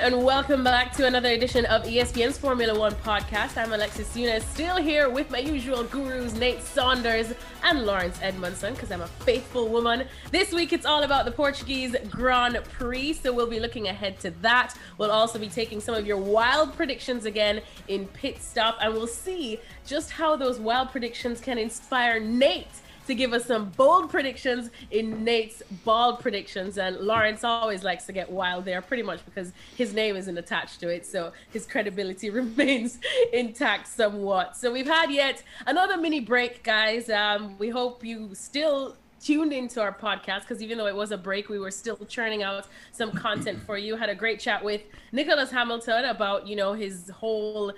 and welcome back to another edition of ESPN's Formula One podcast. I'm Alexis Younes, still here with my usual gurus, Nate Saunders and Lawrence Edmondson, because I'm a faithful woman. This week, it's all about the Portuguese Grand Prix, so we'll be looking ahead to that. We'll also be taking some of your wild predictions again in pit stop, and we'll see just how those wild predictions can inspire Nate to give us some bold predictions in Nate's bald predictions. And Lawrence always likes to get wild there, pretty much because his name isn't attached to it. So his credibility remains intact somewhat. So we've had yet another mini break, guys. Um, we hope you still tuned into our podcast because even though it was a break, we were still churning out some content for you. Had a great chat with Nicholas Hamilton about, you know, his whole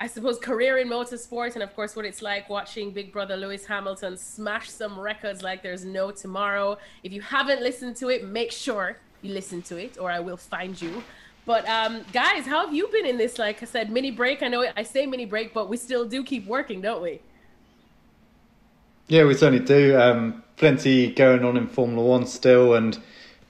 I suppose, career in motorsport, and of course, what it's like watching Big Brother Lewis Hamilton smash some records like there's no tomorrow. If you haven't listened to it, make sure you listen to it, or I will find you. But um, guys, how have you been in this? Like I said, mini break. I know I say mini break, but we still do keep working, don't we? Yeah, we certainly do. Um, plenty going on in Formula One still, and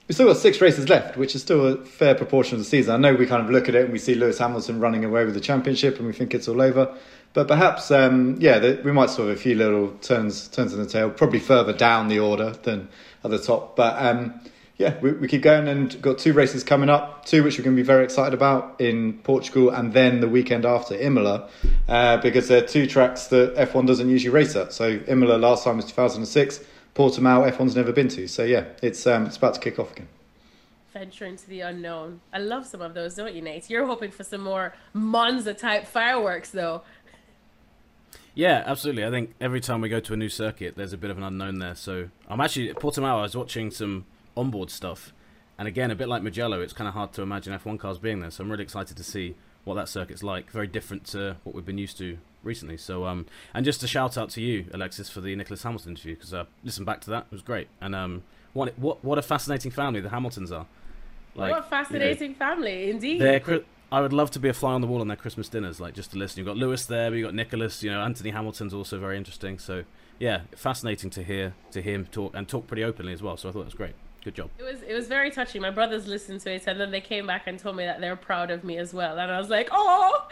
We've still got six races left, which is still a fair proportion of the season. I know we kind of look at it and we see Lewis Hamilton running away with the championship and we think it's all over. But perhaps, um, yeah, the, we might sort of a few little turns turns in the tail, probably further down the order than at the top. But um, yeah, we, we keep going and got two races coming up, two which we're going to be very excited about in Portugal and then the weekend after Imola, uh, because they're two tracks that F1 doesn't usually race at. So Imola last time was 2006. Portimao, F1's never been to. So yeah, it's um, it's about to kick off again. Venture into the unknown. I love some of those, don't you, Nate? You're hoping for some more Monza type fireworks, though. Yeah, absolutely. I think every time we go to a new circuit, there's a bit of an unknown there. So I'm actually at Portimao. I was watching some onboard stuff, and again, a bit like Mugello, it's kind of hard to imagine F1 cars being there. So I'm really excited to see what that circuit's like. Very different to what we've been used to recently. So, um, and just a shout out to you, Alexis, for the Nicholas Hamilton interview because I uh, listened back to that. It was great. And um, what what what a fascinating family the Hamiltons are. Like, what a fascinating you know, family, indeed. I would love to be a fly on the wall on their Christmas dinners, like just to listen. You've got Lewis there, but you've got Nicholas. You know, Anthony Hamilton's also very interesting. So, yeah, fascinating to hear to hear him talk and talk pretty openly as well. So I thought it was great. Good job. It was it was very touching. My brothers listened to it and then they came back and told me that they're proud of me as well. And I was like, oh,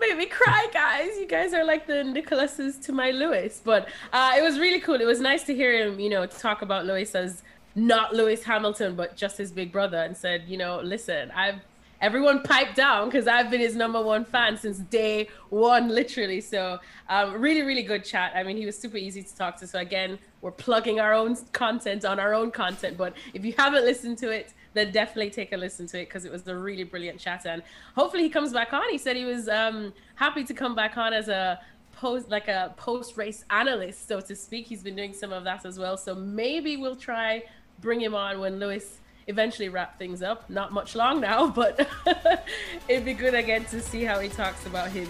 made me cry, guys. You guys are like the Nicholases to my Lewis. But uh, it was really cool. It was nice to hear him, you know, talk about Lewis as not Lewis Hamilton, but just his big brother, and said, you know, listen, I've everyone piped down because I've been his number one fan since day one, literally. So, um, really, really good chat. I mean, he was super easy to talk to. So, again, we're plugging our own content on our own content. But if you haven't listened to it, then definitely take a listen to it because it was a really brilliant chat. And hopefully, he comes back on. He said he was um, happy to come back on as a post like a post race analyst so to speak he's been doing some of that as well so maybe we'll try bring him on when lewis eventually wrap things up. Not much long now, but it'd be good again to see how he talks about him.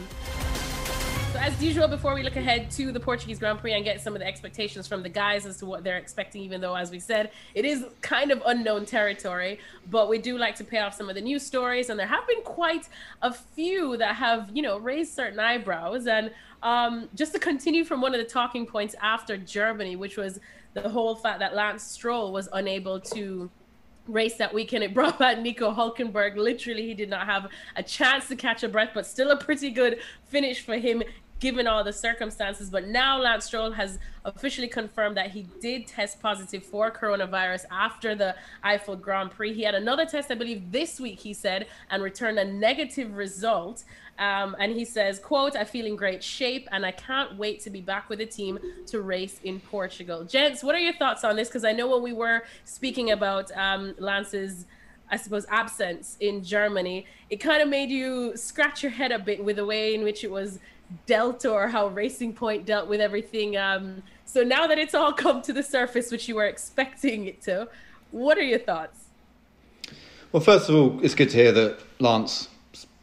So as usual, before we look ahead to the Portuguese Grand Prix and get some of the expectations from the guys as to what they're expecting, even though, as we said, it is kind of unknown territory, but we do like to pay off some of the news stories, and there have been quite a few that have, you know, raised certain eyebrows. And um, just to continue from one of the talking points after Germany, which was the whole fact that Lance Stroll was unable to race that weekend. It brought back Nico Hulkenberg. Literally, he did not have a chance to catch a breath, but still a pretty good finish for him given all the circumstances. But now Lance Stroll has officially confirmed that he did test positive for coronavirus after the Eifel Grand Prix. He had another test, I believe, this week, he said, and returned a negative result. Um, and he says, quote, I feel in great shape and I can't wait to be back with the team to race in Portugal. Gents, what are your thoughts on this? Because I know when we were speaking about um, Lance's, I suppose, absence in Germany, it kind of made you scratch your head a bit with the way in which it was dealt or how Racing Point dealt with everything. Um, so now that it's all come to the surface, which you were expecting it to, what are your thoughts? Well, first of all, it's good to hear that Lance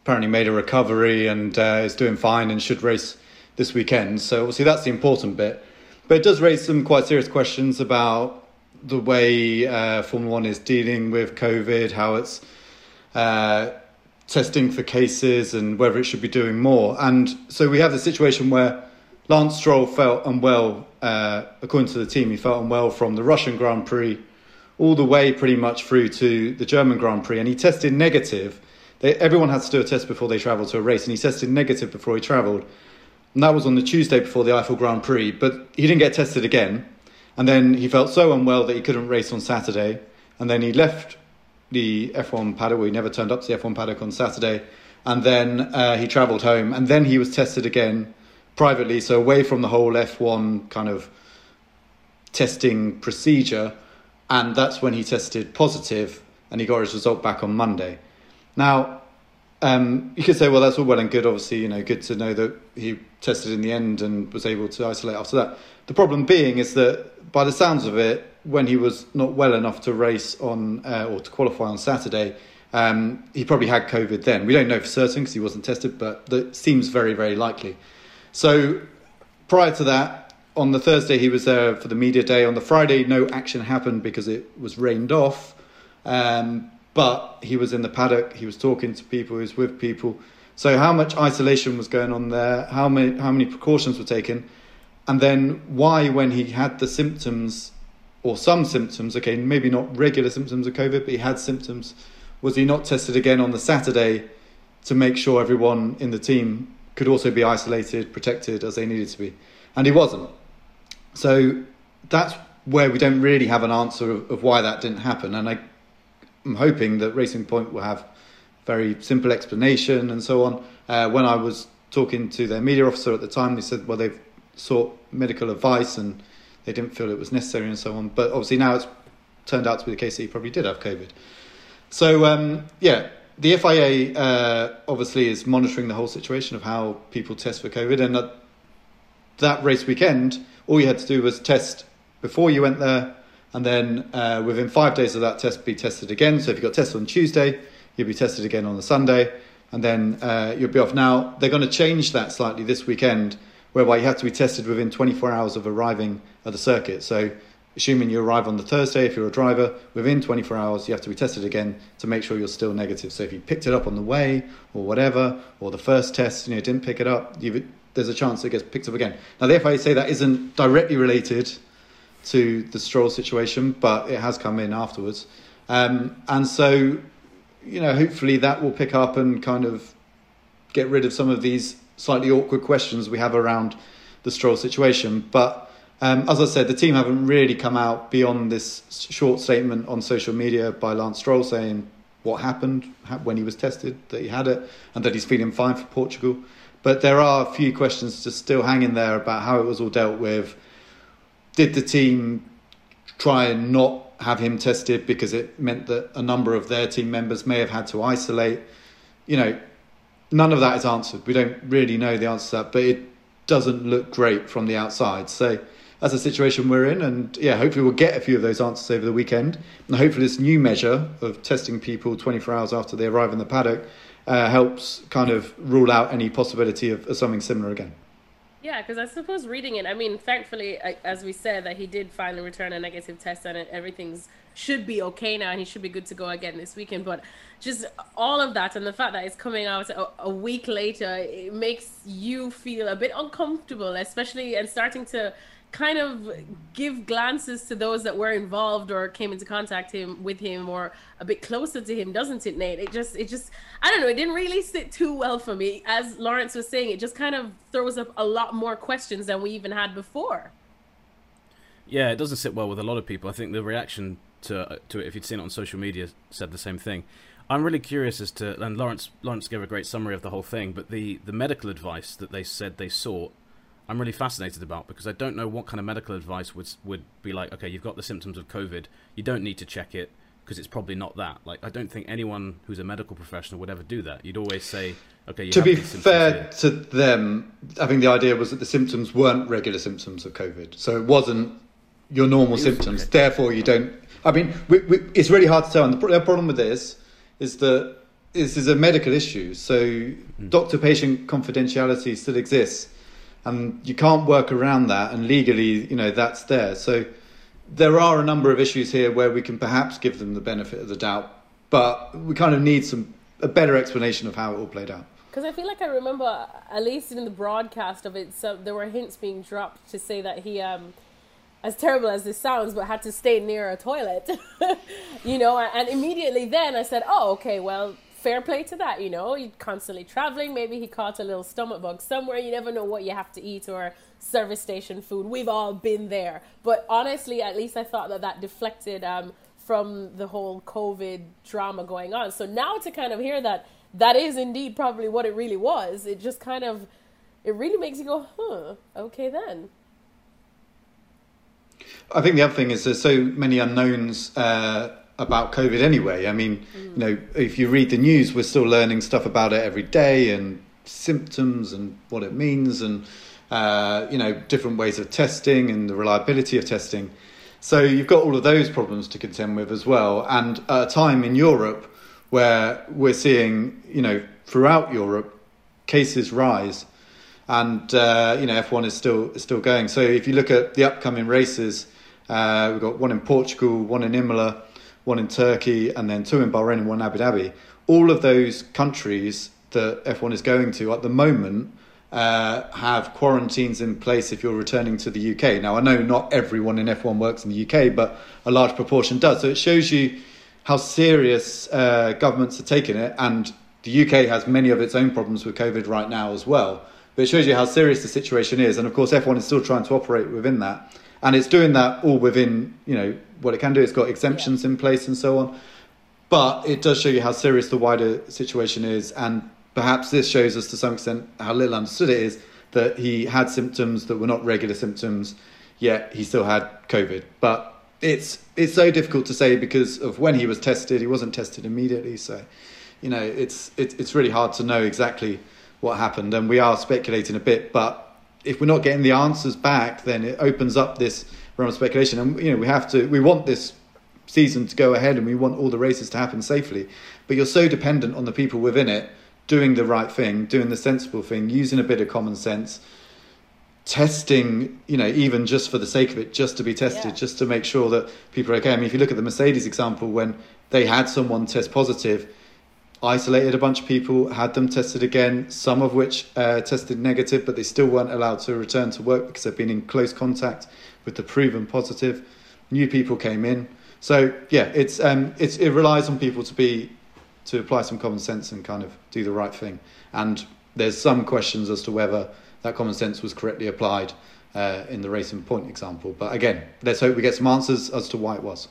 apparently made a recovery and uh, is doing fine and should race this weekend. So obviously that's the important bit. But it does raise some quite serious questions about the way uh, Formula One is dealing with COVID, how it's uh, testing for cases, and whether it should be doing more. And so we have the situation where Lance Stroll felt unwell, uh, according to the team, he felt unwell from the Russian Grand Prix all the way pretty much through to the German Grand Prix, and he tested negative they, everyone has to do a test before they travel to a race, and he tested negative before he travelled. And that was on the Tuesday before the Eifel Grand Prix, but he didn't get tested again. And then he felt so unwell that he couldn't race on Saturday. And then he left the F1 paddock, well, he never turned up to the F1 paddock on Saturday. And then uh, he travelled home. And then he was tested again privately, so away from the whole F1 kind of testing procedure. And that's when he tested positive and he got his result back on Monday. Now, um, you could say, well, that's all well and good. Obviously, you know, good to know that he tested in the end and was able to isolate after that. The problem being is that, by the sounds of it, when he was not well enough to race on uh, or to qualify on Saturday, um, he probably had COVID then. We don't know for certain because he wasn't tested, but that seems very, very likely. So, prior to that, on the Thursday, he was there for the media day. On the Friday, no action happened because it was rained off. Um, but he was in the paddock, he was talking to people, he was with people. So how much isolation was going on there? How many how many precautions were taken? And then why, when he had the symptoms or some symptoms, okay, maybe not regular symptoms of COVID, but he had symptoms, was he not tested again on the Saturday to make sure everyone in the team could also be isolated, protected as they needed to be? And he wasn't. So that's where we don't really have an answer of, of why that didn't happen. And I I'm hoping that Racing Point will have very simple explanation and so on. Uh, when I was talking to their media officer at the time, they said, well, they've sought medical advice and they didn't feel it was necessary and so on. But obviously now it's turned out to be the case that he probably did have COVID. So um, yeah, the FIA uh, obviously is monitoring the whole situation of how people test for COVID, and that, that race weekend, all you had to do was test before you went there and then uh, within five days of that test, be tested again. So if you got tested on Tuesday, you'll be tested again on the Sunday, and then uh, you'll be off. Now they're going to change that slightly this weekend, whereby you have to be tested within 24 hours of arriving at the circuit. So assuming you arrive on the Thursday, if you're a driver, within 24 hours you have to be tested again to make sure you're still negative. So if you picked it up on the way or whatever, or the first test you know didn't pick it up, there's a chance it gets picked up again. Now the FIA say that isn't directly related to the Stroll situation, but it has come in afterwards. Um, and so, you know, hopefully that will pick up and kind of get rid of some of these slightly awkward questions we have around the Stroll situation. But um, as I said, the team haven't really come out beyond this short statement on social media by Lance Stroll saying what happened when he was tested, that he had it, and that he's feeling fine for Portugal. But there are a few questions just still hanging there about how it was all dealt with did the team try and not have him tested because it meant that a number of their team members may have had to isolate? You know, none of that is answered. We don't really know the answer to that, but it doesn't look great from the outside. So that's the situation we're in, and yeah, hopefully we'll get a few of those answers over the weekend. And hopefully this new measure of testing people 24 hours after they arrive in the paddock uh, helps kind of rule out any possibility of, of something similar again. Yeah, because I suppose reading it, I mean, thankfully, as we said, that he did finally return a negative test and everything's should be okay now and he should be good to go again this weekend. But just all of that and the fact that it's coming out a, a week later, it makes you feel a bit uncomfortable, especially and starting to kind of give glances to those that were involved or came into contact him with him or a bit closer to him doesn't it nate? It just it just i don't know it didn't really sit too well for me. As lawrence was saying it just kind of throws up a lot more questions than we even had before. Yeah it doesn't sit well with a lot of people. I think the reaction to to it if you'd seen it on social media said the same thing. I'm really curious as to, and Lawrence Lawrence gave a great summary of the whole thing, but the, the medical advice that they said they sought I'm really fascinated about because I don't know what kind of medical advice would would be like. Okay, you've got the symptoms of COVID. You don't need to check it because it's probably not that. Like, I don't think anyone who's a medical professional would ever do that. You'd always say, okay. to be fair here. to them, I think the idea was that the symptoms weren't regular symptoms of COVID, so it wasn't your normal symptoms. Okay. Therefore, you don't. I mean, we, we, it's really hard to tell. And the, the problem with this is that this is a medical issue, so mm. doctor-patient confidentiality still exists and you can't work around that and legally you know that's there so there are a number of issues here where we can perhaps give them the benefit of the doubt but we kind of need some a better explanation of how it all played out because I feel like I remember, at least in the broadcast of it, so there were hints being dropped to say that he, um, as terrible as this sounds, but had to stay near a toilet, you know. And immediately then I said, "Oh, okay, well, fair play to that, you know. You're constantly traveling. Maybe he caught a little stomach bug somewhere. You never know what you have to eat or service station food. We've all been there. But honestly, at least I thought that that deflected um, from the whole COVID drama going on. So now to kind of hear that that is indeed probably what it really was, it just kind of, it really makes you go, huh, okay then. I think the other thing is there's so many unknowns uh, about COVID anyway. I mean, mm. you know, if you read the news, we're still learning stuff about it every day and symptoms and what it means and, uh, you know, different ways of testing and the reliability of testing. So you've got all of those problems to contend with as well. And at a time in Europe where we're seeing, you know, throughout Europe, cases rise and uh, you know F1 is still is still going. So if you look at the upcoming races, uh, we've got one in Portugal, one in Imola, one in Turkey, and then two in Bahrain and one in Abu Dhabi. All of those countries that F1 is going to at the moment uh, have quarantines in place if you're returning to the UK. Now I know not everyone in F1 works in the UK, but a large proportion does. So it shows you how serious uh, governments are taking it, and the UK has many of its own problems with COVID right now as well. But it shows you how serious the situation is. And of course, F1 is still trying to operate within that. And it's doing that all within, you know, what it can do. It's got exemptions yeah. in place and so on. But it does show you how serious the wider situation is. And perhaps this shows us to some extent how little understood it is that he had symptoms that were not regular symptoms, yet he still had COVID. But it's it's so difficult to say because of when he was tested. He wasn't tested immediately, so you know it's it's it's really hard to know exactly what happened, and we are speculating a bit. But if we're not getting the answers back, then it opens up this realm of speculation, and you know we have to. We want this season to go ahead, and we want all the races to happen safely. But you're so dependent on the people within it doing the right thing, doing the sensible thing, using a bit of common sense testing, you know, even just for the sake of it, just to be tested, yeah. just to make sure that people are okay. I mean, if you look at the Mercedes example, when they had someone test positive, isolated a bunch of people, had them tested again, some of which uh, tested negative, but they still weren't allowed to return to work because they've been in close contact with the proven positive. New people came in. So yeah, it's um, it's it relies on people to be to apply some common sense and kind of do the right thing. And there's some questions as to whether that common sense was correctly applied uh, in the Racing Point example. But again, let's hope we get some answers as to why it was.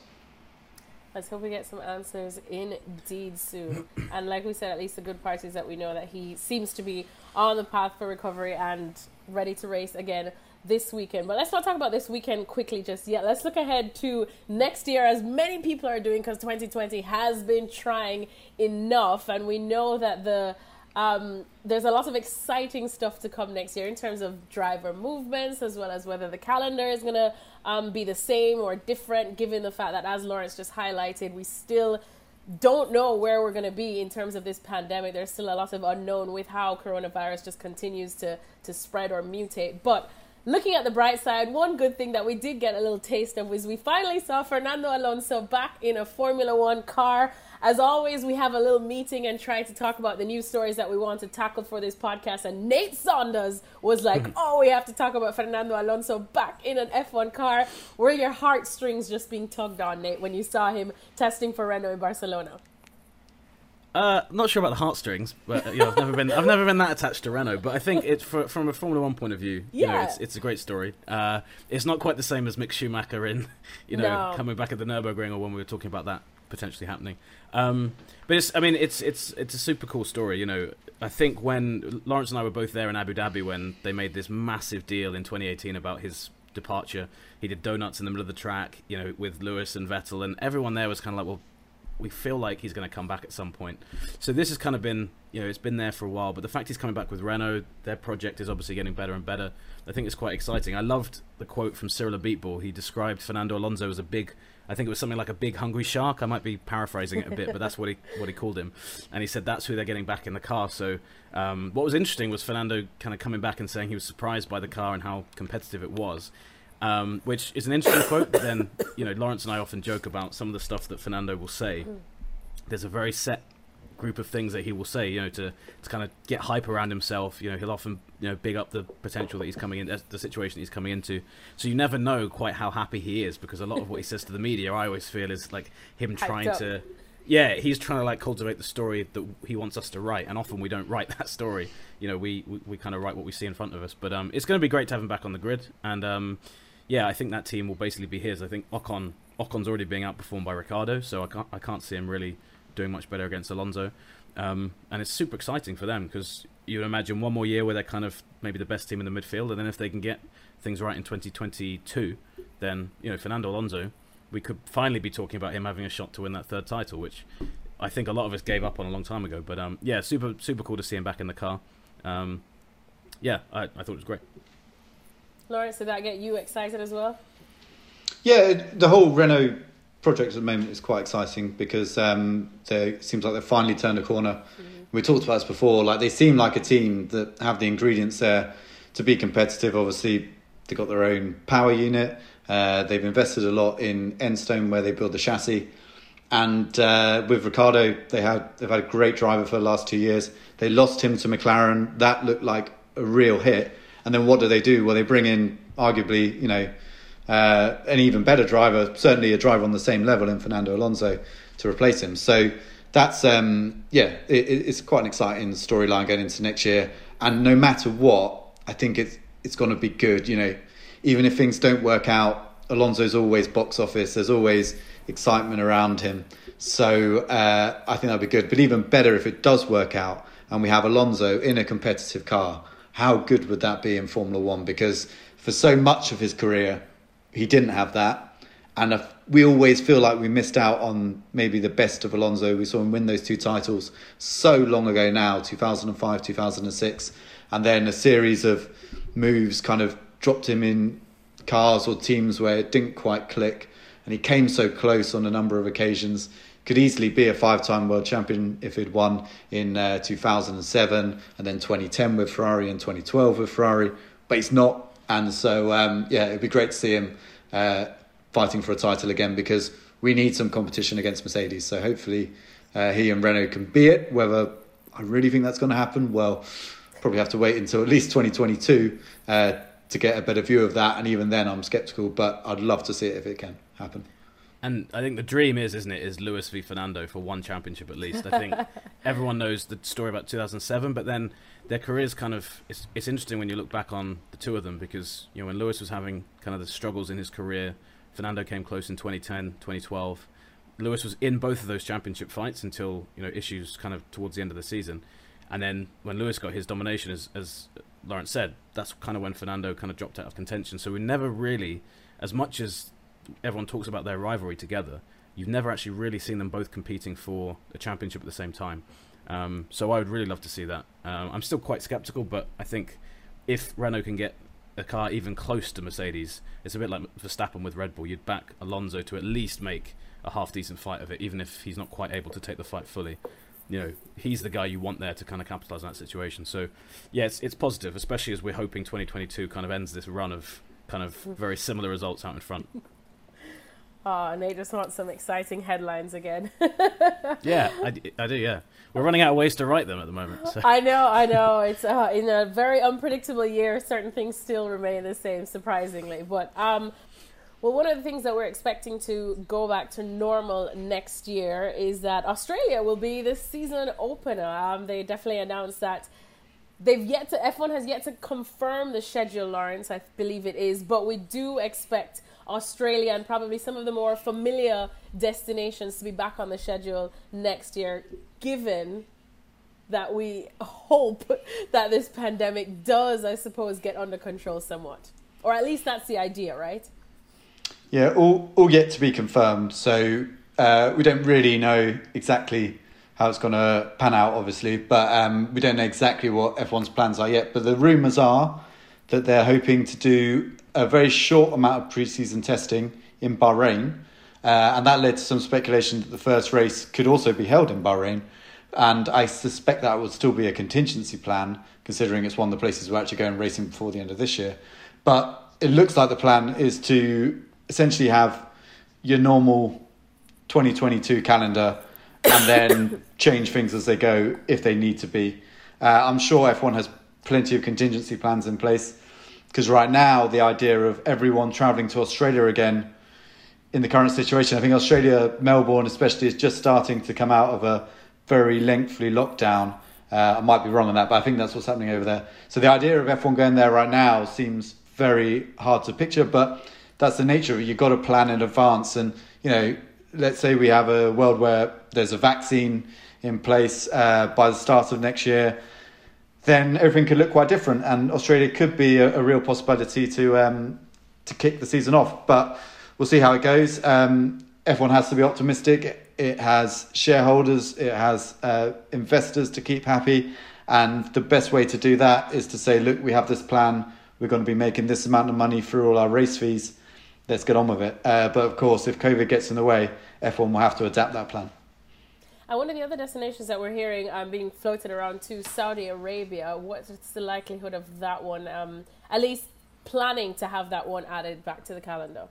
Let's hope we get some answers indeed soon. and like we said, at least the good part is that we know that he seems to be on the path for recovery and ready to race again this weekend. But let's not talk about this weekend quickly just yet. Let's look ahead to next year, as many people are doing, because 2020 has been trying enough. And we know that the um, there's a lot of exciting stuff to come next year in terms of driver movements, as well as whether the calendar is going to um, be the same or different, given the fact that, as Lawrence just highlighted, we still don't know where we're going to be in terms of this pandemic. There's still a lot of unknown with how coronavirus just continues to, to spread or mutate. But looking at the bright side, one good thing that we did get a little taste of was we finally saw Fernando Alonso back in a Formula One car. As always, we have a little meeting and try to talk about the news stories that we want to tackle for this podcast. And Nate Saunders was like, "Oh, we have to talk about Fernando Alonso back in an F1 car." Were your heartstrings just being tugged on, Nate, when you saw him testing for Renault in Barcelona? Uh, not sure about the heartstrings, but you know, I've never been I've never been that attached to Renault. But I think it's for, from a Formula One point of view, yeah. you know, it's it's a great story. Uh, it's not quite the same as Mick Schumacher in, you know, no. coming back at the Nurburgring or when we were talking about that potentially happening. Um, but it's, I mean, it's it's it's a super cool story. You know, I think when Lawrence and I were both there in Abu Dhabi when they made this massive deal in 2018 about his departure, he did donuts in the middle of the track, you know, with Lewis and Vettel, and everyone there was kind of like, well, we feel like he's going to come back at some point. So this has kind of been, you know, it's been there for a while. But the fact he's coming back with Renault, their project is obviously getting better and better. I think it's quite exciting. I loved the quote from Cyril Abiteboul. He described Fernando Alonso as a big I think it was something like a big hungry shark. I might be paraphrasing it a bit, but that's what he what he called him. And he said that's who they're getting back in the car. So um, what was interesting was Fernando kind of coming back and saying he was surprised by the car and how competitive it was. Um, which is an interesting quote. But then, you know, Lawrence and I often joke about some of the stuff that Fernando will say. There's a very set group of things that he will say, you know, to, to kind of get hype around himself. You know, he'll often, you know, big up the potential that he's coming in, the situation he's coming into. So you never know quite how happy he is because a lot of what he says to the media, I always feel is like him trying to yeah, he's trying to like cultivate the story that he wants us to write, and often we don't write that story. You know, we we, we kind of write what we see in front of us. But um, it's going to be great to have him back on the grid, and um, yeah, I think that team will basically be his. I think Ocon Ocon's already being outperformed by Ricciardo, so I can't I can't see him really doing much better against Alonso. Um, and it's super exciting for them because you would imagine one more year where they're kind of maybe the best team in the midfield, and then if they can get things right in 2022, then you know Fernando Alonso, we could finally be talking about him having a shot to win that third title, which I think a lot of us gave up on a long time ago. But um, yeah, super super cool to see him back in the car. Um, yeah, I, I thought it was great. Lawrence, did that get you excited as well? Yeah, the whole Renault project at the moment is quite exciting because um, it seems like they've finally turned a corner. Mm-hmm. We talked about this before. Like they seem like a team that have the ingredients there to be competitive. Obviously, they've got their own power unit. Uh, they've invested a lot in Enstone where they build the chassis. And uh, with Ricciardo, they had they've had a great driver for the last two years. They lost him to McLaren. That looked like a real hit. And then what do they do? Well, they bring in arguably, you know, uh, an even better driver, certainly a driver on the same level in Fernando Alonso to replace him. So that's um, yeah, it, it's quite an exciting storyline going into next year. And no matter what, I think it's it's going to be good. You know, even if things don't work out, Alonso's always box office. There's always excitement around him. So uh, I think that'll be good. But even better if it does work out and we have Alonso in a competitive car. How good would that be in Formula One? Because for so much of his career, he didn't have that. And we always feel like we missed out on maybe the best of Alonso. We saw him win those two titles so long ago now, 2005, 2006. And then a series of moves kind of dropped him in cars or teams where it didn't quite click. And he came so close on a number of occasions. Could easily be a five time world champion if he'd won in uh, 2007 and then 2010 with Ferrari and 2012 with Ferrari. But he's not. And so, um, yeah, it'd be great to see him uh, fighting for a title again because we need some competition against Mercedes. So hopefully uh, he and Renault can be it. Whether I really think that's going to happen, well, probably have to wait until at least 2022 uh, to get a better view of that. And even then, I'm sceptical, but I'd love to see it if it can happen. And I think the dream is, isn't it, is Lewis v Fernando for one championship at least. I think everyone knows the story about 2007, but then their careers kind of it's, it's interesting when you look back on the two of them because you know when Lewis was having kind of the struggles in his career, Fernando came close in 2010, 2012. Lewis was in both of those championship fights until you know issues kind of towards the end of the season. And then when Lewis got his domination, as, as Lawrence said, that's kind of when Fernando kind of dropped out of contention. So we never really, as much as everyone talks about their rivalry together, you've never actually really seen them both competing for a championship at the same time. Um, so I would really love to see that. Um, I'm still quite skeptical, but I think if Renault can get a car even close to Mercedes, it's a bit like Verstappen with Red Bull. You'd back Alonso to at least make a half decent fight of it, even if he's not quite able to take the fight fully you know he's the guy you want there to kind of capitalize on that situation. So yeah, it's it's positive, especially as we're hoping 2022 kind of ends this run of kind of very similar results out in front. Oh, Nate just wants some exciting headlines again. yeah, I, I do. Yeah, we're running out of ways to write them at the moment. So. I know, I know. It's uh, in a very unpredictable year. Certain things still remain the same, surprisingly. But um, well, one of the things that we're expecting to go back to normal next year is that Australia will be the season opener. Um, they definitely announced that they've yet to F1 has yet to confirm the schedule, Lawrence. I believe it is, but we do expect Australia and probably some of the more familiar destinations to be back on the schedule next year, given that we hope that this pandemic does, I suppose, get under control somewhat. Or at least that's the idea, right? Yeah, all, all yet to be confirmed. So uh, we don't really know exactly how it's going to pan out, obviously, but um, we don't know exactly what F1's plans are yet. But the rumours are that they're hoping to do a very short amount of pre-season testing in Bahrain, uh, and that led to some speculation that the first race could also be held in Bahrain. And I suspect that would still be a contingency plan, considering it's one of the places we're actually going racing before the end of this year. But it looks like the plan is to essentially have your normal 2022 calendar and then change things as they go if they need to be. Uh, I'm sure F1 has plenty of contingency plans in place because right now the idea of everyone traveling to Australia again in the current situation. I think Australia, Melbourne especially, is just starting to come out of a very lengthy lockdown. Uh, I might be wrong on that, but I think that's what's happening over there. So the idea of F1 going there right now seems very hard to picture, but that's the nature of it. You've got to plan in advance. And, you know, let's say we have a world where there's a vaccine in place uh, by the start of next year, then everything could look quite different. And Australia could be a, a real possibility to, um, to kick the season off. But we'll see how it goes. Um, F1 has to be optimistic it has shareholders, it has uh, investors to keep happy. And the best way to do that is to say, look, we have this plan. We're going to be making this amount of money through all our race fees. Let's get on with it. Uh, but of course, if COVID gets in the way, F1 will have to adapt that plan. And one of the other destinations that we're hearing um, being floated around to Saudi Arabia. What's the likelihood of that one? Um, at least planning to have that one added back to the calendar.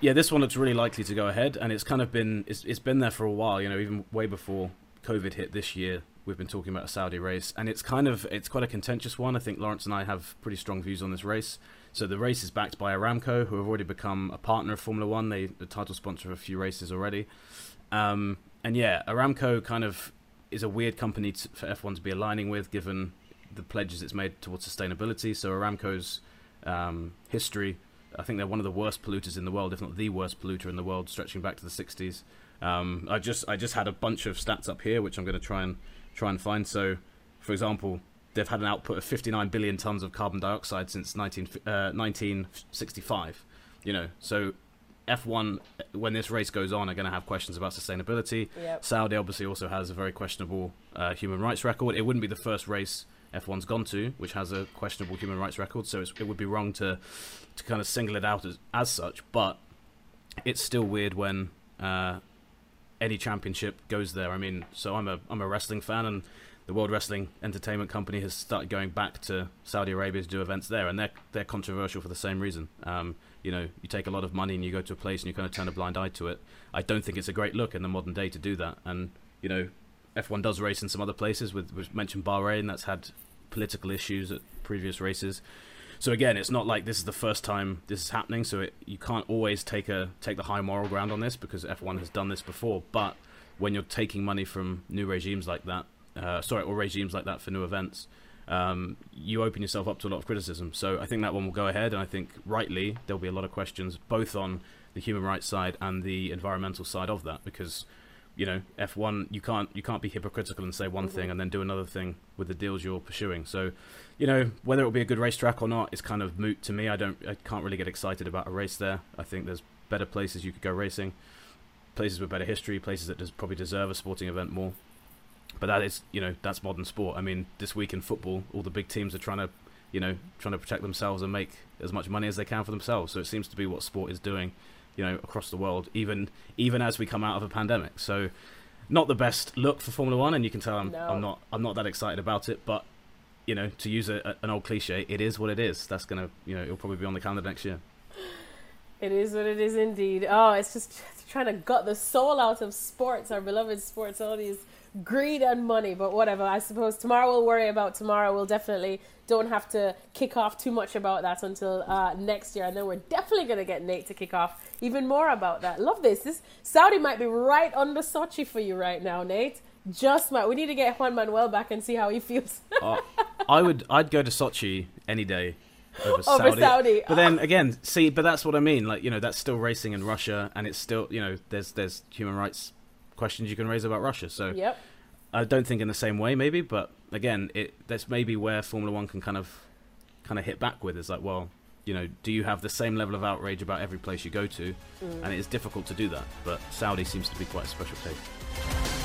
Yeah, this one looks really likely to go ahead, and it's kind of been it's, it's been there for a while. You know, even way before COVID hit this year, we've been talking about a Saudi race, and it's kind of it's quite a contentious one. I think Lawrence and I have pretty strong views on this race. So the race is backed by Aramco, who have already become a partner of Formula One. They the title sponsor of a few races already, um, and yeah, Aramco kind of is a weird company to, for F1 to be aligning with, given the pledges it's made towards sustainability. So Aramco's um, history I think they're one of the worst polluters in the world, if not the worst polluter in the world, stretching back to the 60s. Um, I just I just had a bunch of stats up here, which I'm going to try and try and find. So, for example, they've had an output of 59 billion tons of carbon dioxide since 19, uh, 1965. You know, so F1 when this race goes on are going to have questions about sustainability. Yep. Saudi obviously also has a very questionable uh, human rights record. It wouldn't be the first race F1's gone to, which has a questionable human rights record. So it would be wrong to to kind of single it out as as such. But it's still weird when uh, any championship goes there. I mean, so I'm a I'm a wrestling fan, and the World Wrestling Entertainment Company has started going back to Saudi Arabia to do events there, and they're they're controversial for the same reason. Um, you know, you take a lot of money and you go to a place and you kind of turn a blind eye to it. I don't think it's a great look in the modern day to do that. And you know, F1 does race in some other places. With we mentioned Bahrain, that's had political issues at previous races. So again, it's not like this is the first time this is happening. So it, you can't always take a take the high moral ground on this because F1 has done this before. But when you're taking money from new regimes like that, uh, sorry, or regimes like that for new events, um, you open yourself up to a lot of criticism. So I think that one will go ahead, and I think rightly there'll be a lot of questions both on the human rights side and the environmental side of that because you know F1 you can't you can't be hypocritical and say one mm-hmm. thing and then do another thing with the deals you're pursuing. So, you know whether it'll be a good racetrack or not is kind of moot to me. I don't I can't really get excited about a race there. I think there's better places you could go racing, places with better history, places that does probably deserve a sporting event more. But that is you know that's modern sport. I mean this week in football, all the big teams are trying to you know trying to protect themselves and make as much money as they can for themselves. So it seems to be what sport is doing you know, across the world, even even as we come out of a pandemic. So, not the best look for Formula One, and you can tell I'm, no. I'm not I'm not that excited about it. But you know, to use a, a, an old cliche, it is what it is. That's gonna you know it'll probably be on the calendar next year. It is what it is indeed. Oh, it's just trying to gut the soul out of sports, our beloved sports, all these greed and money. But whatever. I suppose tomorrow we'll worry about tomorrow. We'll definitely don't have to kick off too much about that until uh, next year. I know we're definitely going to get Nate to kick off even more about that. Love this. This Saudi might be right under Sochi for you right now, Nate. Just might. We need to get Juan Manuel back and see how he feels. uh, I would. I'd go to Sochi any day over, over Saudi. Saudi. But then again, see, but that's what I mean. Like you know, that's still racing in Russia, and it's still you know, there's there's human rights questions you can raise about Russia. So yep. I don't think in the same way, maybe, but again, it that's maybe where Formula One can kind of kind of hit back with is like, well, you know, do you have the same level of outrage about every place you go to? Mm. And it is difficult to do that, but Saudi seems to be quite a special case.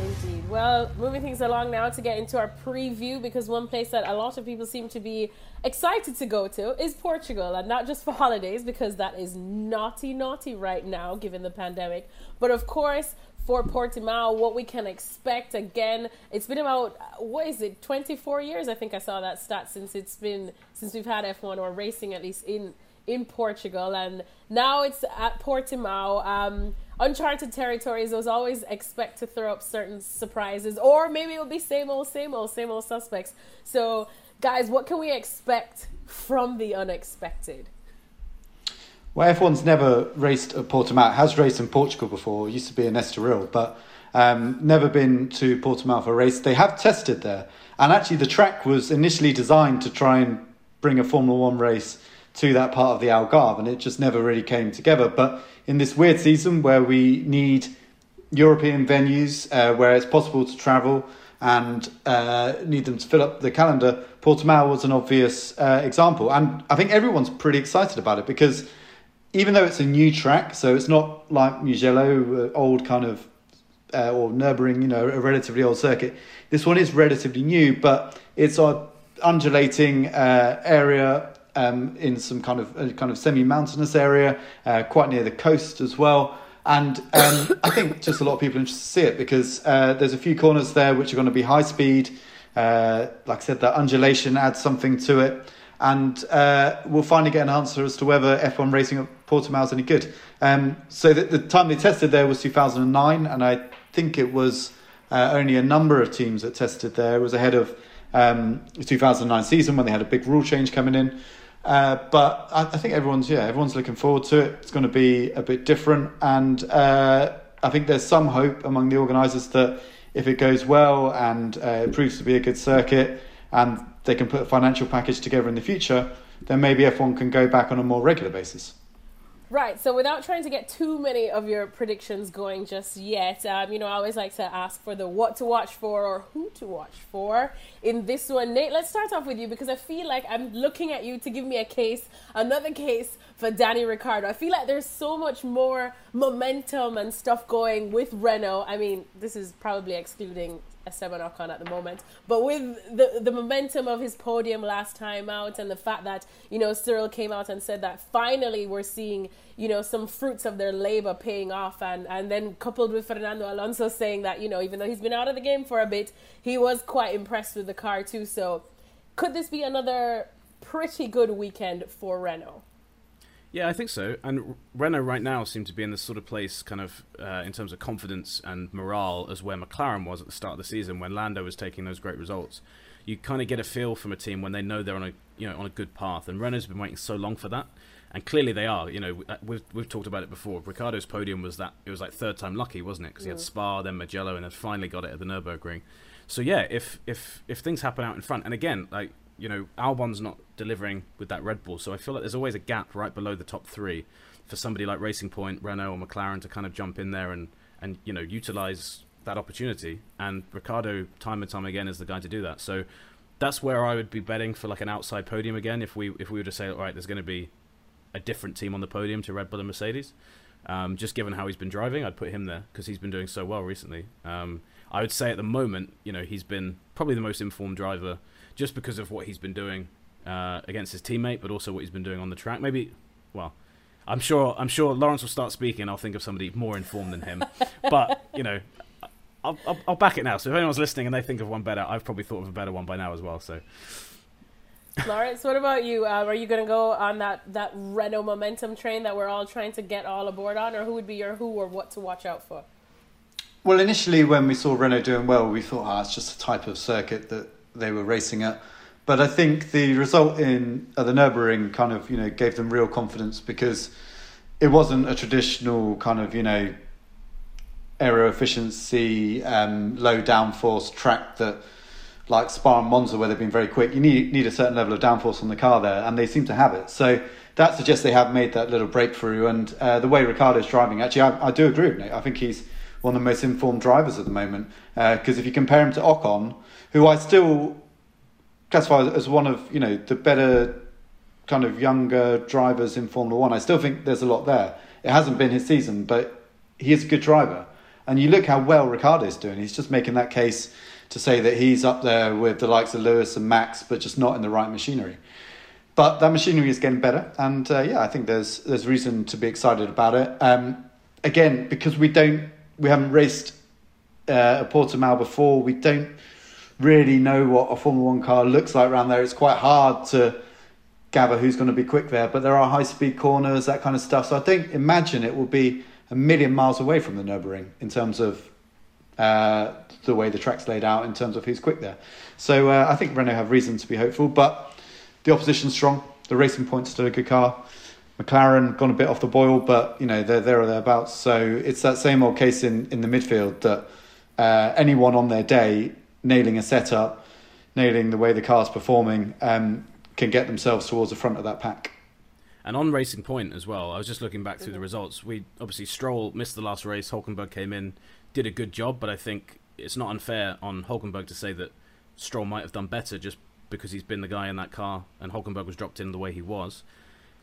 Indeed. Well, moving things along now to get into our preview because one place that a lot of people seem to be excited to go to is Portugal, and not just for holidays because that is naughty, naughty right now given the pandemic, but of course for Portimao, what we can expect. Again, it's been about what is it, 24 years? I think I saw that stat since it's been since we've had F1 or racing at least in in Portugal, and now it's at Portimao. Um, uncharted territories. Those always expect to throw up certain surprises, or maybe it'll be same old, same old, same old suspects. So, guys, what can we expect from the unexpected? well, F1's never raced at Portimao. Has raced in Portugal before. It used to be in Estoril, but um, never been to Portimao for a race. They have tested there, and actually the track was initially designed to try and bring a Formula One race to that part of the Algarve, and it just never really came together. But in this weird season where we need European venues uh, where it's possible to travel and uh, need them to fill up the calendar, Portimao was an obvious uh, example. And I think everyone's pretty excited about it because even though it's a new track, so it's not like Mugello, uh, old kind of, uh, or Nürburgring, you know, a relatively old circuit. This one is relatively new, but it's a undulating uh, area um, in some kind of kind of semi-mountainous area, quite near the coast as well. And um, I think just a lot of people are interested to see it because uh, there's a few corners there which are going to be high speed. Uh, like I said, that undulation adds something to it. And uh, we'll finally get an answer as to whether F1 racing at Portimao is any good. Um, so the, the, time they tested there was 2009, and I think it was uh, only a number of teams that tested there. It was ahead of um, the 2009 season when they had a big rule change coming in. Uh, but I, I, think everyone's yeah everyone's looking forward to it. It's going to be a bit different, and uh, I think there's some hope among the organisers that if it goes well and uh, it proves to be a good circuit, and they can put a financial package together in the future, then maybe F1 can go back on a more regular basis. Right. So without trying to get too many of your predictions going just yet, um, you know, I always like to ask for the what to watch for or who to watch for in this one. Nate, let's start off with you because I feel like I'm looking at you to give me a case, another case for Danny Ricciardo. I feel like there's so much more momentum and stuff going with Renault. I mean, this is probably excluding Esteban Ocon at the moment. But with the the momentum of his podium last time out and the fact that, you know, Cyril came out and said that finally we're seeing, you know, some fruits of their labor paying off and, and then coupled with Fernando Alonso saying that, you know, even though he's been out of the game for a bit, he was quite impressed with the car too. So could this be another pretty good weekend for Renault? Yeah, I think so. And Renault right now seem to be in this sort of place, kind of uh, in terms of confidence and morale, as where McLaren was at the start of the season when Lando was taking those great results. You kind of get a feel from a team when they know they're on a you know on a good path, and Renault's been waiting so long for that, and clearly they are. You know, uh, we've we've talked about it before. Ricciardo's podium was that it was like third time lucky, wasn't it? Because he had Spa, then Mugello, and then finally got it at the Nurburgring. So yeah, if if if things happen out in front, and again, like you know, Albon's not delivering with that Red Bull, so I feel like there's always a gap right below the top three for somebody like Racing Point, Renault, or McLaren to kind of jump in there and and you know utilize that opportunity. And Ricciardo, time and time again, is the guy to do that. So that's where I would be betting for like an outside podium again. If we if we were to say, all right, there's going to be a different team on the podium to Red Bull and Mercedes. Um, just given how he's been driving, I'd put him there because he's been doing so well recently. Um, I would say at the moment, you know, he's been probably the most informed driver just because of what he's been doing uh, against his teammate, but also what he's been doing on the track. Maybe, well, I'm sure I'm sure Lawrence will start speaking. I'll think of somebody more informed than him. but you know, I'll, I'll, I'll, back it now. So if anyone's listening and they think of one better, I've probably thought of a better one by now as well. So. Lawrence, what about you? Uh, are you going to go on that, that Renault momentum train that we're all trying to get all aboard on, or who would be your who or what to watch out for? Well, initially, when we saw Renault doing well, we thought, ah, oh, it's just a type of circuit that they were racing at. But I think the result in at the Nurburgring kind of you know gave them real confidence because it wasn't a traditional kind of you know aero efficiency, um, low downforce track that like Spa and Monza where they've been very quick. You need need a certain level of downforce on the car there, and they seem to have it. So that suggests they have made that little breakthrough. And uh, the way Ricciardo's driving, actually, I, I do agree with. I think he's one of the most informed drivers at the moment. Because uh, if you compare him to Ocon, who I still classify as one of you know the better kind of younger drivers in Formula One, I still think there's a lot there. It hasn't been his season, but he is a good driver. And you look how well Ricciardo's doing. He's just making that case to say that he's up there with the likes of Lewis and Max, but just not in the right machinery. But that machinery is getting better, and uh, yeah, I think there's there's reason to be excited about it. Um, again, because we don't we haven't raced uh, a Portimao before. We don't really know what a Formula One car looks like around there. It's quite hard to gather who's going to be quick there, but there are high speed corners, that kind of stuff. So I think imagine it will be a million miles away from the Nurburgring in terms of uh, the way the track's laid out, in terms of who's quick there. So uh, I think Renault have reason to be hopeful, but the opposition's strong. The Racing Point's still a good car. McLaren gone a bit off the boil, but you know they're there or thereabouts. So it's that same old case in, in the midfield that uh, anyone on their day nailing a setup, nailing the way the car's performing, um, can get themselves towards the front of that pack. And on Racing Point as well, I was just looking back through the results. We obviously Stroll missed the last race. Hulkenberg came in, did a good job, but I think it's not unfair on Hulkenberg to say that Stroll might have done better just because he's been the guy in that car and Hulkenberg was dropped in the way he was.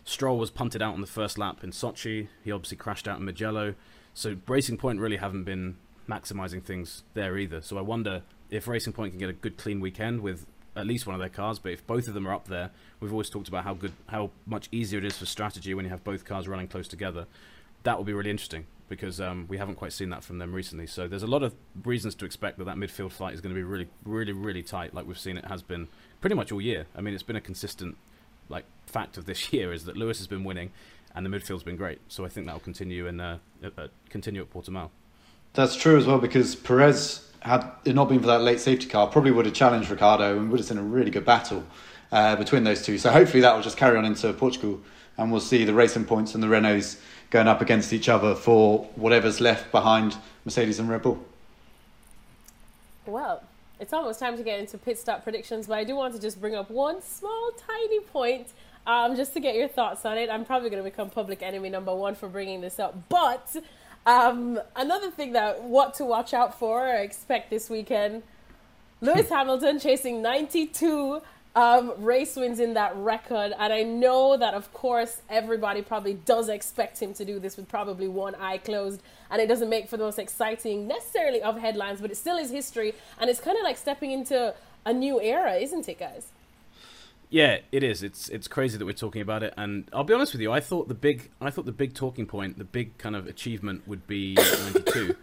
Stroll was punted out on the first lap in Sochi. He obviously crashed out in Mugello. So Racing Point really haven't been maximising things there either. So I wonder if Racing Point can get a good clean weekend with at least one of their cars. But if both of them are up there, we've always talked about how good, how much easier it is for strategy when you have both cars running close together. That will be really interesting because um, we haven't quite seen that from them recently. So there's a lot of reasons to expect that that midfield fight is going to be really, really, really tight, like we've seen it has been pretty much all year. I mean, it's been a consistent like fact of this year is that Lewis has been winning, and the midfield's been great. So I think that will continue and uh, uh, continue at Portimao. That's true as well because Perez had it not been for that late safety car, probably would have challenged Ricciardo and would have seen a really good battle uh, between those two. So hopefully that will just carry on into Portugal, and we'll see the racing points and the Renaults going up against each other for whatever's left behind Mercedes and Red Bull. Well, it's almost time to get into pit stop predictions, but I do want to just bring up one small, tiny point um, just to get your thoughts on it. I'm probably going to become public enemy number one for bringing this up, but um, another thing that what to watch out for or expect this weekend Lewis Hamilton chasing 92 um, race wins in that record. And I know that, of course, everybody probably does expect him to do this with probably one eye closed. And it doesn't make for the most exciting necessarily of headlines, but it still is history. And it's kind of like stepping into a new era, isn't it, guys? Yeah, it is. It's it's crazy that we're talking about it, and I'll be honest with you. I thought the big I thought the big talking point, the big kind of achievement would be ninety two,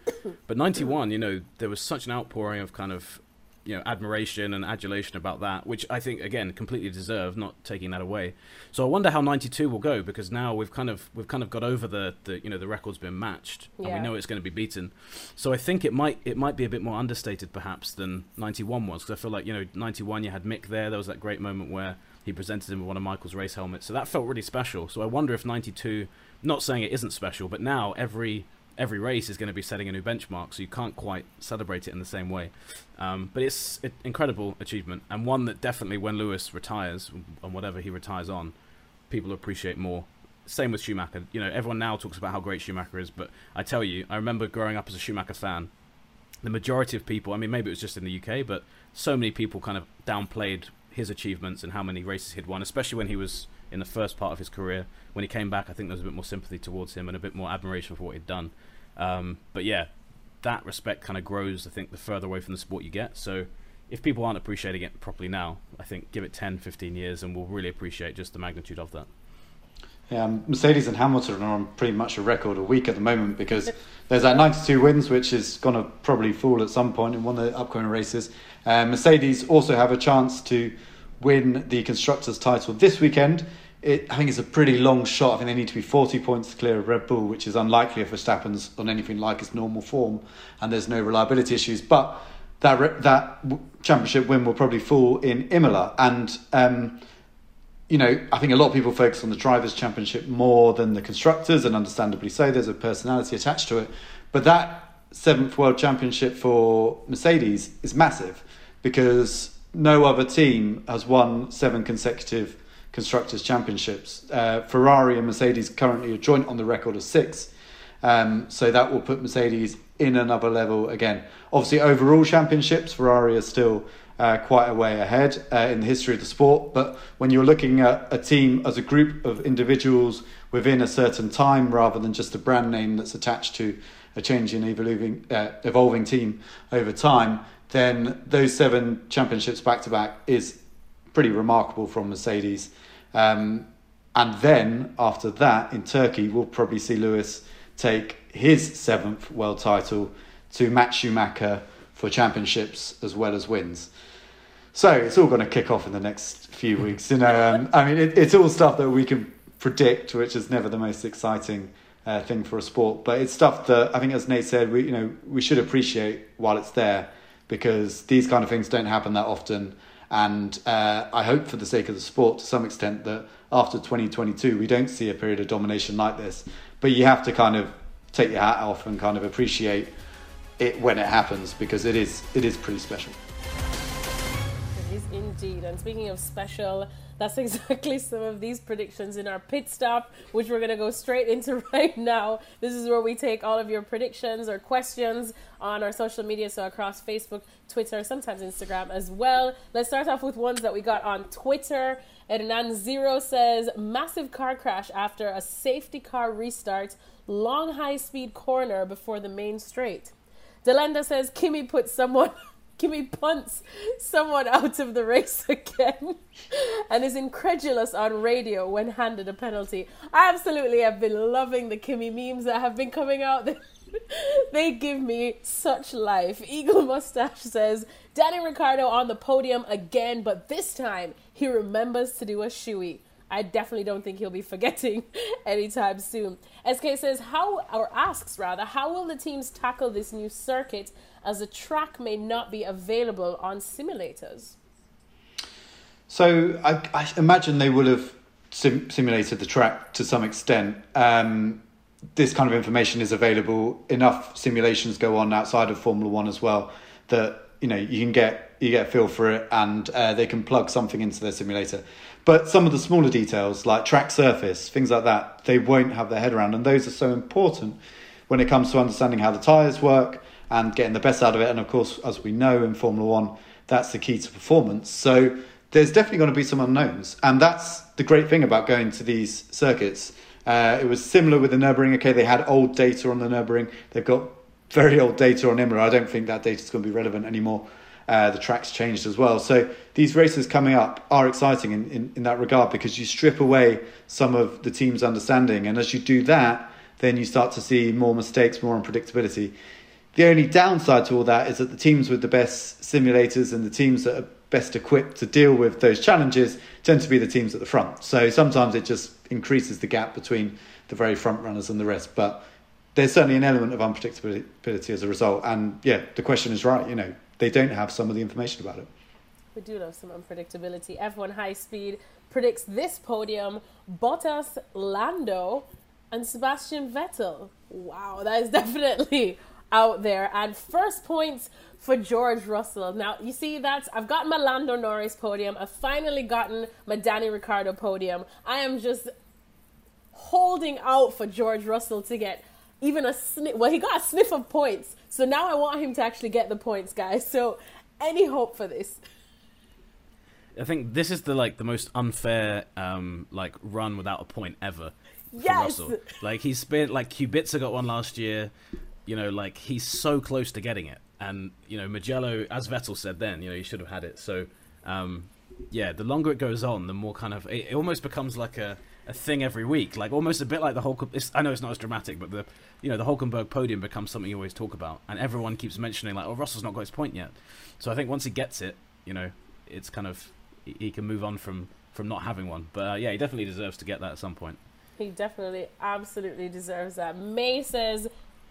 but ninety one. You know, there was such an outpouring of kind of you know admiration and adulation about that, which I think again completely deserved, not taking that away. So I wonder how 92 will go because now we've kind of we've kind of got over the, the you know the record's been matched yeah. and we know it's going to be beaten. So I think it might it might be a bit more understated perhaps than 91 was because I feel like you know 91 you had Mick there, there was that great moment where he presented him with one of Michael's race helmets, so that felt really special. So I wonder if 92, not saying it isn't special, but now every every race is going to be setting a new benchmark, so you can't quite celebrate it in the same way. Um, but it's an incredible achievement, and one that definitely, when Lewis retires, on whatever he retires on, people appreciate more. Same with Schumacher. You know, everyone now talks about how great Schumacher is, but I tell you, I remember growing up as a Schumacher fan. The majority of people, I mean, maybe it was just in the UK, but so many people kind of downplayed his achievements and how many races he'd won, especially when he was in the first part of his career. When he came back, I think there was a bit more sympathy towards him and a bit more admiration for what he'd done. Um, but yeah, that respect kind of grows, I think, the further away from the sport you get. So if people aren't appreciating it properly now, I think give it 10, 15 years and we'll really appreciate just the magnitude of that. Yeah, um, Mercedes and Hamilton are on pretty much a record a week at the moment because there's that 92 wins, which is going to probably fall at some point in one of the upcoming races. Uh, Mercedes also have a chance to win the constructors' title this weekend it, I think it's a pretty long shot. I think they need to be 40 points clear of Red Bull, which is unlikely if Verstappen's on anything like his normal form and there's no reliability issues. But that that championship win will probably fall in Imola. And, um, you know, I think a lot of people focus on the Drivers' Championship more than the Constructors, and understandably so. There's a personality attached to it. But that seventh World Championship for Mercedes is massive because no other team has won seven consecutive constructors championships. Uh, Ferrari and Mercedes currently are joint on the record of six. Um, so that will put Mercedes in another level again. Obviously, overall championships, Ferrari is still uh, quite a way ahead uh, in the history of the sport. But when you're looking at a team as a group of individuals within a certain time rather than just a brand name that's attached to a changing, evolving, uh, evolving team over time, then those seven championships back to back is pretty remarkable from Mercedes. Um, and then after that, in Turkey, we'll probably see Lewis take his seventh world title to match Schumacher for championships as well as wins. So it's all going to kick off in the next few weeks. You know, um, I mean, it, it's all stuff that we can predict, which is never the most exciting uh, thing for a sport. But it's stuff that I think, as Nate said, we you know we should appreciate while it's there because these kind of things don't happen that often And uh, I hope, for the sake of the sport, to some extent, that after 2022, we don't see a period of domination like this. But you have to kind of take your hat off and kind of appreciate it when it happens because it is it is pretty special. It is indeed. And speaking of special, that's exactly some of these predictions in our pit stop, which we're going to go straight into right now. This is where we take all of your predictions or questions on our social media, so across Facebook, Twitter, sometimes Instagram as well. Let's start off with ones that we got on Twitter. Hernan Zero says, massive car crash after a safety car restart, long high speed corner before the main straight. Delenda says, Kimi put someone Kimi punts someone out of the race again and is incredulous on radio when handed a penalty. I absolutely have been loving the Kimi memes that have been coming out. they give me such life. Eagle Mustache says Danny Ricciardo on the podium again, but this time he remembers to do a shoey. I definitely don't think he'll be forgetting anytime soon. SK says, how, or asks rather, how will the teams tackle this new circuit as the track may not be available on simulators? So I, I imagine they will have sim- simulated the track to some extent. Um, this kind of information is available. Enough simulations go on outside of Formula One as well that you know you can get you get a feel for it, and uh, they can plug something into their simulator. But some of the smaller details, like track surface, things like that, they won't have their head around, and those are so important when it comes to understanding how the tires work and getting the best out of it. And of course, as we know in Formula One, that's the key to performance. So there's definitely going to be some unknowns, and that's the great thing about going to these circuits. Uh, it was similar with the Nurburgring. Okay, they had old data on the Nurburgring. They've got very old data on Imola. I don't think that data is going to be relevant anymore. Uh, the track's changed as well. So these races coming up are exciting in, in, in that regard because you strip away some of the team's understanding. And as you do that, then you start to see more mistakes, more unpredictability. The only downside to all that is that the teams with the best simulators and the teams that are best equipped to deal with those challenges tend to be the teams at the front. So sometimes it just increases the gap between the very front runners and the rest. But there's certainly an element of unpredictability as a result. And yeah, the question is right. You know, they don't have some of the information about it. We do love some unpredictability. F1 High Speed predicts this podium Bottas, Lando, and Sebastian Vettel. Wow, that is definitely out there. And first points for George Russell. Now, you see, that's I've got my Lando Norris podium. I've finally gotten my Danny Ricciardo podium. I am just holding out for George Russell to get even a sniff. Well, he got a sniff of points. So now I want him to actually get the points, guys. So any hope for this? I think this is the like the most unfair um like run without a point ever. For Yes. Russell. Like he's been like Kubica got one last year. You know, like he's so close to getting it. And you know, Mugello, as Vettel said then, you know, he should have had it. So, um, yeah, the longer it goes on, the more kind of it, it almost becomes like a, a thing every week, like almost a bit like the. It's, I know it's not as dramatic, but the you know the Hulkenberg podium becomes something you always talk about, and everyone keeps mentioning like, oh, Russell's not got his point yet. So I think once he gets it, you know, it's kind of he- he can move on from from not having one. But uh, yeah, he definitely deserves to get that at some point. He definitely, absolutely deserves that. May says,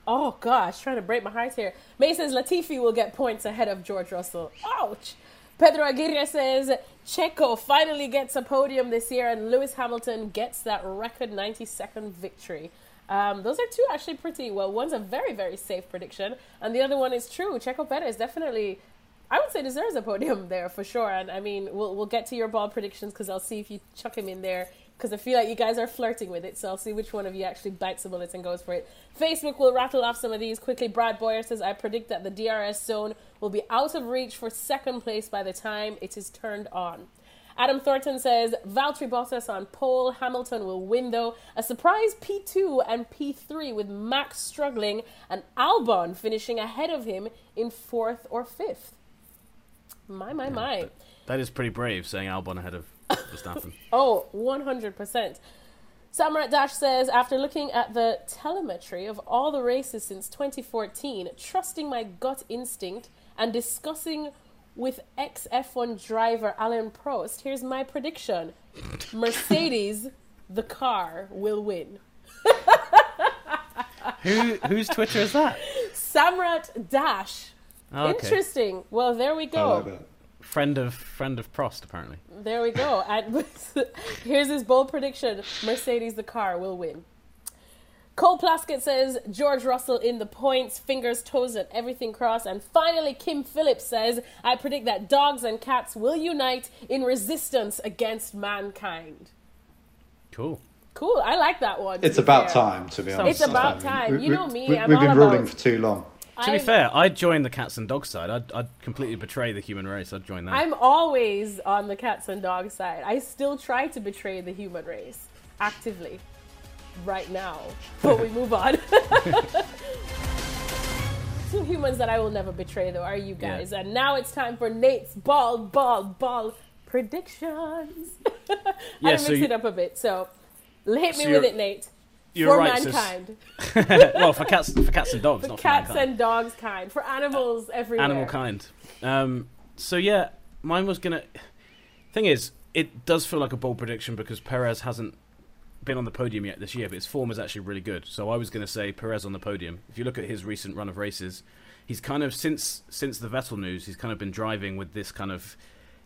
"Oh gosh, trying to break my heart here." May says Latifi will get points ahead of George Russell. Ouch. Pedro Aguirre says Checo finally gets a podium this year, and Lewis Hamilton gets that record 90-second victory. Um, those are two actually pretty well. One's a very very safe prediction, and the other one is true. Checo Perez definitely. I would say deserves a podium there for sure. And I mean, we'll we'll get to your ball predictions because I'll see if you chuck him in there because I feel like you guys are flirting with it. So I'll see which one of you actually bites the bullets and goes for it. Facebook will rattle off some of these quickly. Brad Boyer says, I predict that the DRS zone will be out of reach for second place by the time it is turned on. Adam Thornton says, Valtteri Bottas on pole. Hamilton will win though. A surprise P2 and P3 with Max struggling and Albon finishing ahead of him in fourth or fifth. My, my, my. That is pretty brave, saying Albon ahead of Verstappen. Oh, 100%. Samrat Dash says, after looking at the telemetry of all the races since 2014, trusting my gut instinct, and discussing with ex F1 driver Alain Prost, here's my prediction Mercedes, the car, will win. Who whose Twitter is that? Samrat Dash. Oh, okay. Interesting. Well, there we I go. Like that. friend of friend of Prost, apparently. There we go. And here's his bold prediction: Mercedes, the car, will win. Cole Plaskett says George Russell in the points, fingers, toes, and everything crossed. And finally, Kim Phillips says, I predict that dogs and cats will unite in resistance against mankind. Cool. Cool. I like that one. It's about fair. time, to be honest. It's about time. You know me. We, have been ruling about... for too long. To be fair, I'd join the cats and dogs side. I'd, I'd completely betray the human race. I'd join that. I'm always on the cats and dogs side. I still try to betray the human race actively right now. But we move on. Two humans that I will never betray, though, are you guys. Yeah. And now it's time for Nate's ball, ball, ball predictions. yeah, I so mix you, it up a bit. So hit so me with it, Nate. You're for right, mankind. well, for cats, for cats and dogs, for not cats for mankind. and dogs kind, for animals everywhere. Animal kind. Um, so yeah, mine was gonna. Thing is, it does feel like a bold prediction because Perez hasn't been on the podium yet this year, but his form is actually really good. So I was going to say Perez on the podium. If you look at his recent run of races, he's kind of since since the Vettel news, he's kind of been driving with this kind of.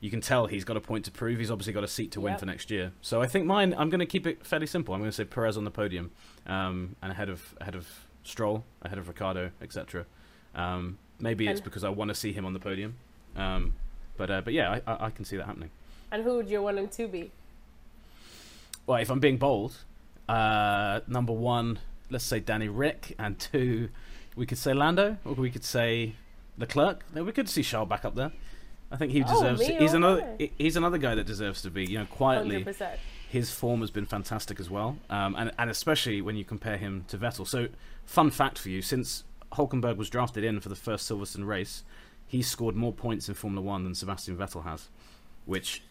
You can tell he's got a point to prove. He's obviously got a seat to win yep. for next year. So I think mine. I'm going to keep it fairly simple. I'm going to say Perez on the podium, um, and ahead of ahead of Stroll, ahead of Ricciardo, etc. Um, maybe it's because I want to see him on the podium. Um, but uh, but yeah, I, I, I can see that happening. And who would you want him to be? well, if I'm being bold, uh, number one, let's say Danny Ric, and two, we could say Lando, or we could say Leclerc. No, we could see Charles back up there. I think he oh, deserves. Oh, he's another. He's another guy that deserves to be. You know, quietly. 100%. His form has been fantastic as well, um, and and especially when you compare him to Vettel. So, fun fact for you: since Hulkenberg was drafted in for the first Silverstone race, he scored more points in Formula One than Sebastian Vettel has, which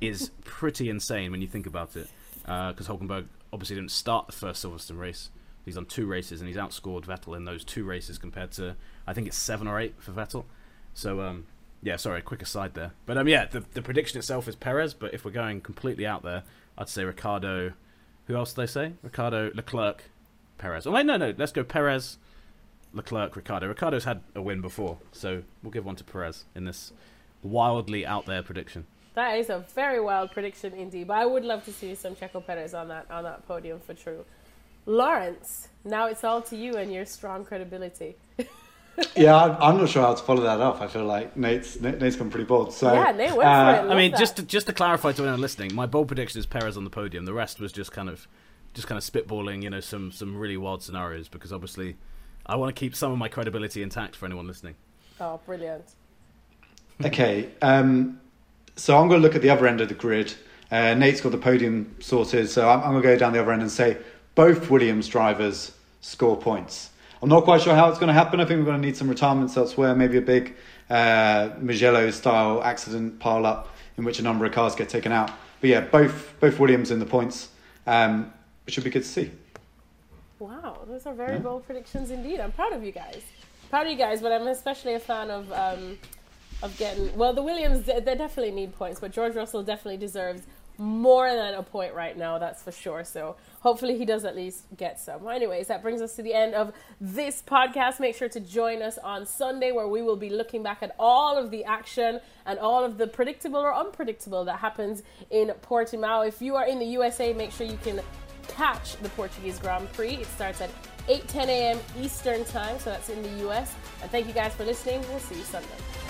is pretty insane when you think about it because uh, Hulkenberg obviously didn't start the first Silverstone race. He's done two races and he's outscored Vettel in those two races compared to I think it's seven or eight for Vettel. So um, yeah, sorry, quick aside there. But um, yeah, the the prediction itself is Perez. But if we're going completely out there, I'd say Ricciardo. Who else did they say? Ricciardo, Leclerc, Perez. Oh wait, no, no. Let's go Perez, Leclerc, Ricciardo. Ricciardo's had a win before, so we'll give one to Perez in this wildly out there prediction. That is a very wild prediction indeed. But I would love to see some Checo Perez on that on that podium for true. Lawrence, now it's all to you and your strong credibility. yeah, I'm, not sure how to follow that up. I feel like Nate's Nate's gone pretty bold. So yeah, Nate went uh, for it. I mean, that. just to, just to clarify to anyone listening, my bold prediction is Perez on the podium. The rest was just kind of just kind of spitballing, you know, some some really wild scenarios because obviously I want to keep some of my credibility intact for anyone listening. Oh, brilliant. okay, um, so I'm going to look at the other end of the grid. Uh, Nate's got the podium sorted, so I'm, I'm going to go down the other end and say both Williams drivers score points. I'm not quite sure how it's going to happen. I think we're going to need some retirements elsewhere, maybe a big uh, Mugello style accident pile up in which a number of cars get taken out. But yeah, both both Williams in the points, um, which should be good to see. Wow, those are very yeah. bold predictions indeed. I'm proud of you guys. Proud of you guys, but I'm especially a fan of um, of getting. Well, the Williams they definitely need points, but George Russell definitely deserves more than a point right now. That's for sure. So hopefully he does at least get some. Well, anyways, that brings us to the end of this podcast. Make sure to join us on Sunday where we will be looking back at all of the action and all of the predictable or unpredictable that happens in Portimao. If you are in the USA, make sure you can catch the Portuguese Grand Prix. It starts at 8 10 a.m. Eastern Time, so that's in the US. And thank you guys for listening. We'll see you Sunday.